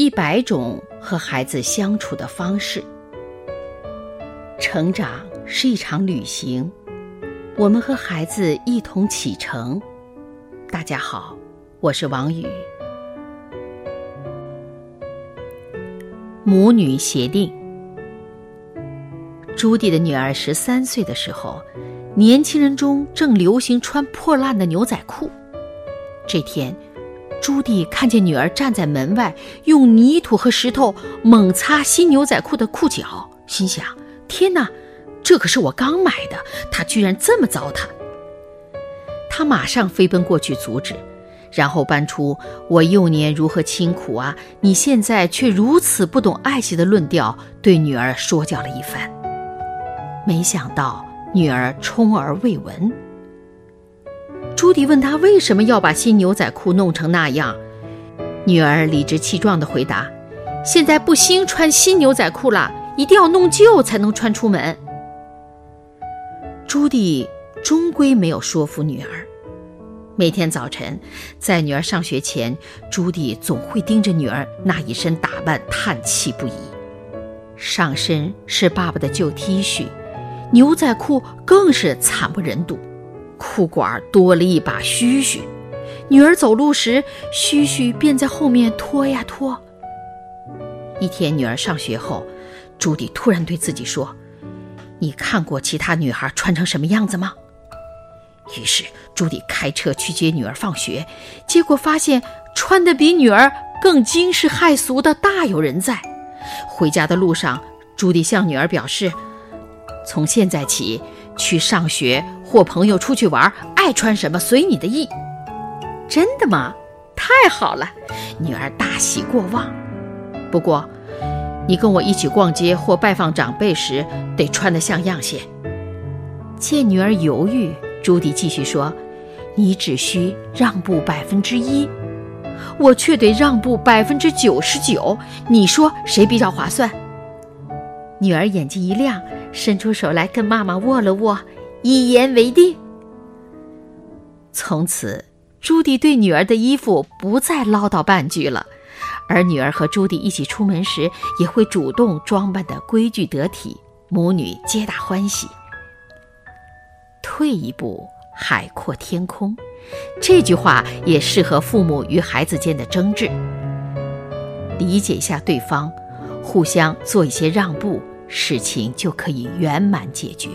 一百种和孩子相处的方式。成长是一场旅行，我们和孩子一同启程。大家好，我是王宇。母女协定。朱棣的女儿十三岁的时候，年轻人中正流行穿破烂的牛仔裤。这天。朱棣看见女儿站在门外，用泥土和石头猛擦新牛仔裤的裤脚，心想：“天哪，这可是我刚买的，他居然这么糟蹋！”他马上飞奔过去阻止，然后搬出“我幼年如何清苦啊，你现在却如此不懂爱惜”的论调，对女儿说教了一番。没想到女儿充耳未闻。朱棣问他为什么要把新牛仔裤弄成那样，女儿理直气壮地回答：“现在不兴穿新牛仔裤了，一定要弄旧才能穿出门。”朱棣终归没有说服女儿。每天早晨，在女儿上学前，朱棣总会盯着女儿那一身打扮，叹气不已。上身是爸爸的旧 T 恤，牛仔裤更是惨不忍睹。裤管多了一把须须，女儿走路时须须便在后面拖呀拖。一天，女儿上学后，朱棣突然对自己说：“你看过其他女孩穿成什么样子吗？”于是，朱棣开车去接女儿放学，结果发现穿的比女儿更惊世骇俗的大有人在。回家的路上，朱棣向女儿表示：“从现在起。”去上学或朋友出去玩，爱穿什么随你的意。真的吗？太好了，女儿大喜过望。不过，你跟我一起逛街或拜访长辈时，得穿得像样些。见女儿犹豫，朱迪继续说：“你只需让步百分之一，我却得让步百分之九十九。你说谁比较划算？”女儿眼睛一亮。伸出手来跟妈妈握了握，一言为定。从此，朱棣对女儿的衣服不再唠叨半句了，而女儿和朱棣一起出门时，也会主动装扮的规矩得体，母女皆大欢喜。退一步，海阔天空，这句话也适合父母与孩子间的争执。理解一下对方，互相做一些让步。事情就可以圆满解决。